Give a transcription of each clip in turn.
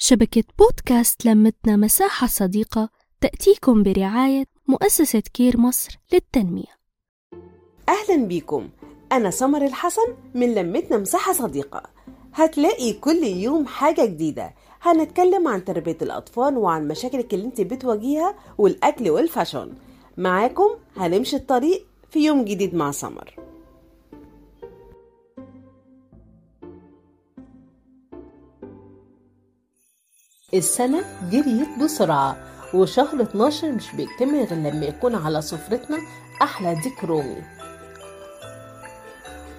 شبكة بودكاست لمتنا مساحة صديقة تأتيكم برعاية مؤسسة كير مصر للتنمية. أهلا بيكم أنا سمر الحسن من لمتنا مساحة صديقة. هتلاقي كل يوم حاجة جديدة. هنتكلم عن تربية الأطفال وعن مشاكلك اللي انت بتواجهها والأكل وال fashion معاكم هنمشي الطريق في يوم جديد مع سمر. السنة جريت بسرعة وشهر 12 مش بيكتمل غير لما يكون على سفرتنا أحلى ديك رومي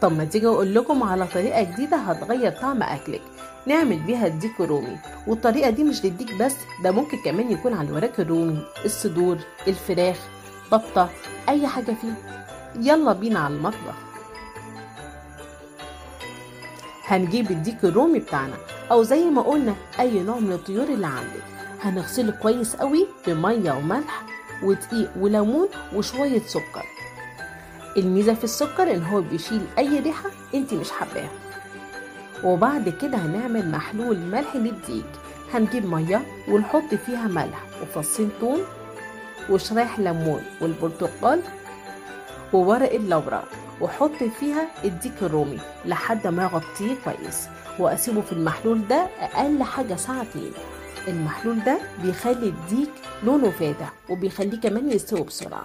طب ما تيجي أقول لكم على طريقة جديدة هتغير طعم أكلك. نعمل بيها الديك الرومي والطريقة دي مش للديك بس ده ممكن كمان يكون على الوراك الرومي الصدور الفراخ بطة أي حاجة فيه. يلا بينا على المطبخ. هنجيب الديك الرومي بتاعنا. أو زي ما قلنا أي نوع من الطيور اللي عندك. هنغسله كويس قوي بمية وملح ودقيق وليمون وشوية سكر. الميزة في السكر إن هو بيشيل أي ريحة انت مش حباها. وبعد كده هنعمل محلول ملح للديك هنجيب مية ونحط فيها ملح وفصين توم وشرايح ليمون والبرتقال وورق اللورا وحط فيها الديك الرومي لحد ما يغطيه كويس. وأسيبه في المحلول ده أقل حاجة ساعتين. المحلول ده بيخلي الديك لونه فاتح وبيخليه كمان يستوي بسرعة.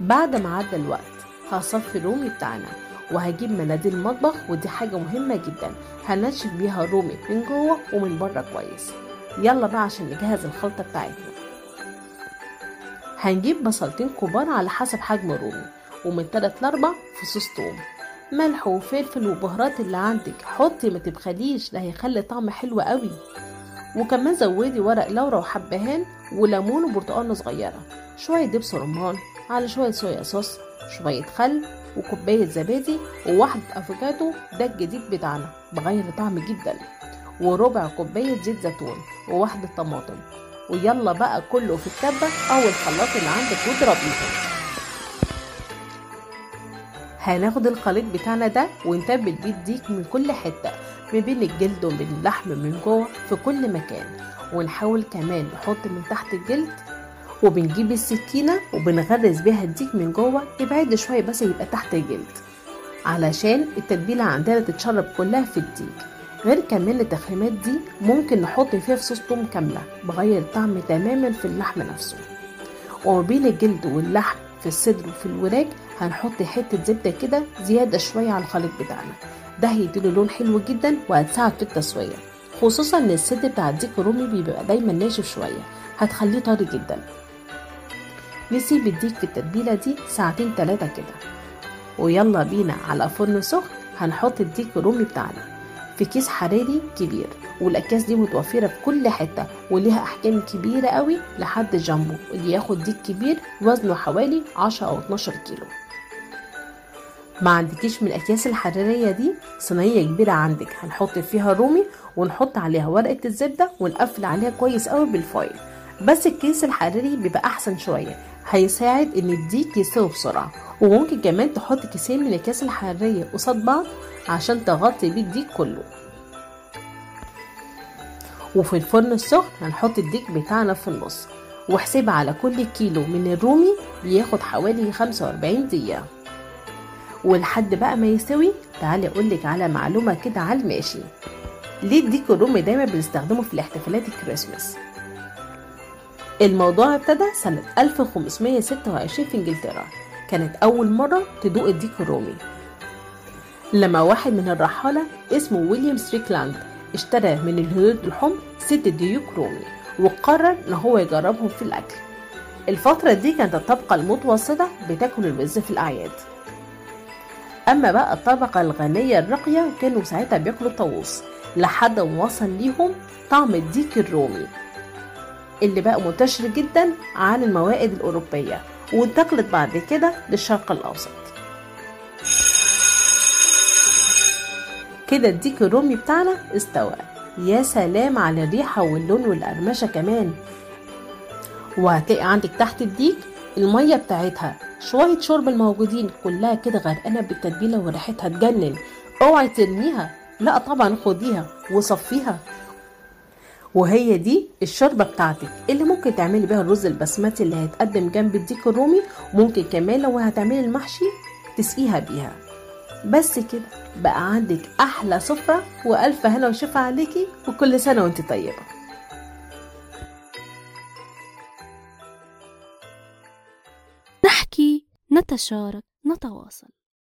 بعد ما عدى الوقت هصفي الرومي بتاعنا وهجيب مناديل المطبخ ودي حاجة مهمة جدا. هنشف بيها الرومي من جوه ومن بره كويس. يلا بقى عشان نجهز الخلطة بتاعتنا. هنجيب بصلتين كبار على حسب حجم الرومي ومن 3 ل 4 فصوص توم ملح وفلفل وبهارات اللي عندك. حطي ما تبخليش ده هيخلي طعم حلو قوي. وكمان زودي ورق لورا وحبهان وليمون وبرتقانه صغيرة. شوية دبس رمان على شوية صويا صوص شوية خل وكوباية زبادي وواحدة افوكادو ده الجديد بتاعنا بغير طعم جدا. وربع كوباية زيت زيتون وواحدة طماطم. ويلا بقى كله في الكبه أو الخلاط اللي عندك واضربيهم هناخد الخليط بتاعنا ده ونتبل بيه الديك من كل حتة ما بين الجلد وبين اللحم من جوه في كل مكان. ونحاول كمان نحط من تحت الجلد وبنجيب السكينة وبنغرز بيها الديك من جوه ابعد شوية بس يبقى تحت الجلد. علشان التتبيلة عندنا تتشرب كلها في الديك. غير كمان التخريمات دي ممكن نحط فيها فصوص توم كاملة بغير طعم تماما في اللحم نفسه. وما بين الجلد واللحم في الصدر وفي الوراك هنحط حتة زبدة كده زيادة شوية على الخليط بتاعنا. ده هيديله لون حلو جدا وهتساعد في التسوية. خصوصا إن الصدر بتاع الديك الرومي بيبقى دايما ناشف شوية هتخليه طري جدا. نسيب الديك في التتبيلة دي ساعتين تلاتة كده. ويلا بينا على فرن سخن هنحط الديك الرومي بتاعنا. في كيس حراري كبير والأكياس دي متوفرة في كل حتة وليها أحجام كبيرة قوي لحد الجامبو اللي ياخد ديك كبير وزنه حوالي 10 أو 12 كيلو. ما عندكيش من الأكياس الحرارية دي؟ صينية كبيرة عندك هنحط فيها رومي ونحط عليها ورقة الزبدة ونقفل عليها كويس قوي بالفويل بس الكيس الحراري بيبقى أحسن شوية هيساعد إن الديك يستوي بسرعة. وممكن كمان تحط كيسين من الأكياس الحرارية قصاد بعض عشان تغطي بيه الديك كله. وفي الفرن السخن هنحط الديك بتاعنا في النص واحسب على كل كيلو من الرومي بياخد حوالي 45 دقيقة. ولحد بقى ما يستوي تعالي أقولك على معلومة كده على الماشي. ليه الديك الرومي دايما بنستخدمه في الاحتفالات الكريسماس؟ الموضوع ابتدى سنة 1526 في إنجلترا. كانت أول مرة تدوق الديك الرومي. لما واحد من الرحالة اسمه ويليام ستريكلاند اشترى من الهنود الحمر ست ديوك رومي وقرر إن هو يجربهم في الأكل. الفترة دي كانت الطبقة المتوسطة بتاكل الوز في الأعياد. أما بقى الطبقة الغنية الراقية كانوا ساعتها بياكلوا الطاووس لحد ما وصل ليهم طعم الديك الرومي. اللي بقى منتشر جدا عن الموائد الأوروبية وانتقلت بعد كده للشرق الأوسط. كده الديك الرومي بتاعنا استوى. يا سلام على الريحة واللون والقرمشة كمان. وهتلاقي عندك تحت الديك المية بتاعتها. شوية شرب الموجودين كلها كده غرقانة بالتتبيلة وريحتها تجنن. اوعي ترميها. لا طبعا خديها وصفيها. وهي دي الشوربة بتاعتك. اللي ممكن تعملي بيها الرز البسمتي اللي هيتقدم جنب الديك الرومي ممكن كمان لو هتعملي المحشي تسقيها بيها. بس كده بقى عندك أحلى سفرة وألف هنا وشفا عليكي وكل سنة وأنت طيبة. نحكي نتشارك نتواصل.